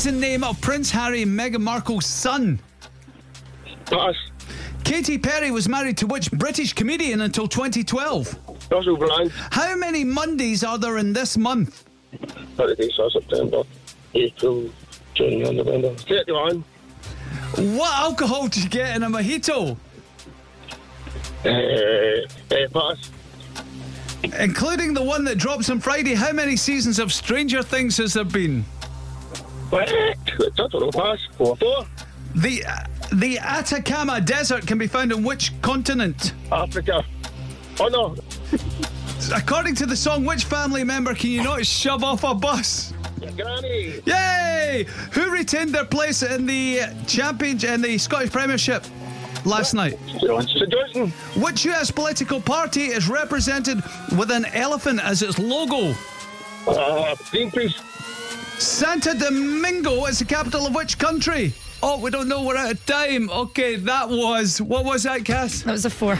is the name of Prince Harry and Meghan Markle's son? Pass. Katy Perry was married to which British comedian until 2012? Russell Brand. How many Mondays are there in this month? 30 days of September. April. June, November. 31. What alcohol do you get in a mojito? Uh, uh, pass. Including the one that drops on Friday, how many seasons of Stranger Things has there been? The the Atacama Desert can be found on which continent? Africa. Oh no. According to the song, which family member can you not shove off a bus? Granny. Yay! Who retained their place in the champion in the Scottish Premiership last night? Johnson. Which US political party is represented with an elephant as its logo? Uh, Greenpeace. Santo Domingo is the capital of which country? Oh, we don't know. We're out of time. Okay, that was what was that, Cass? That was a four.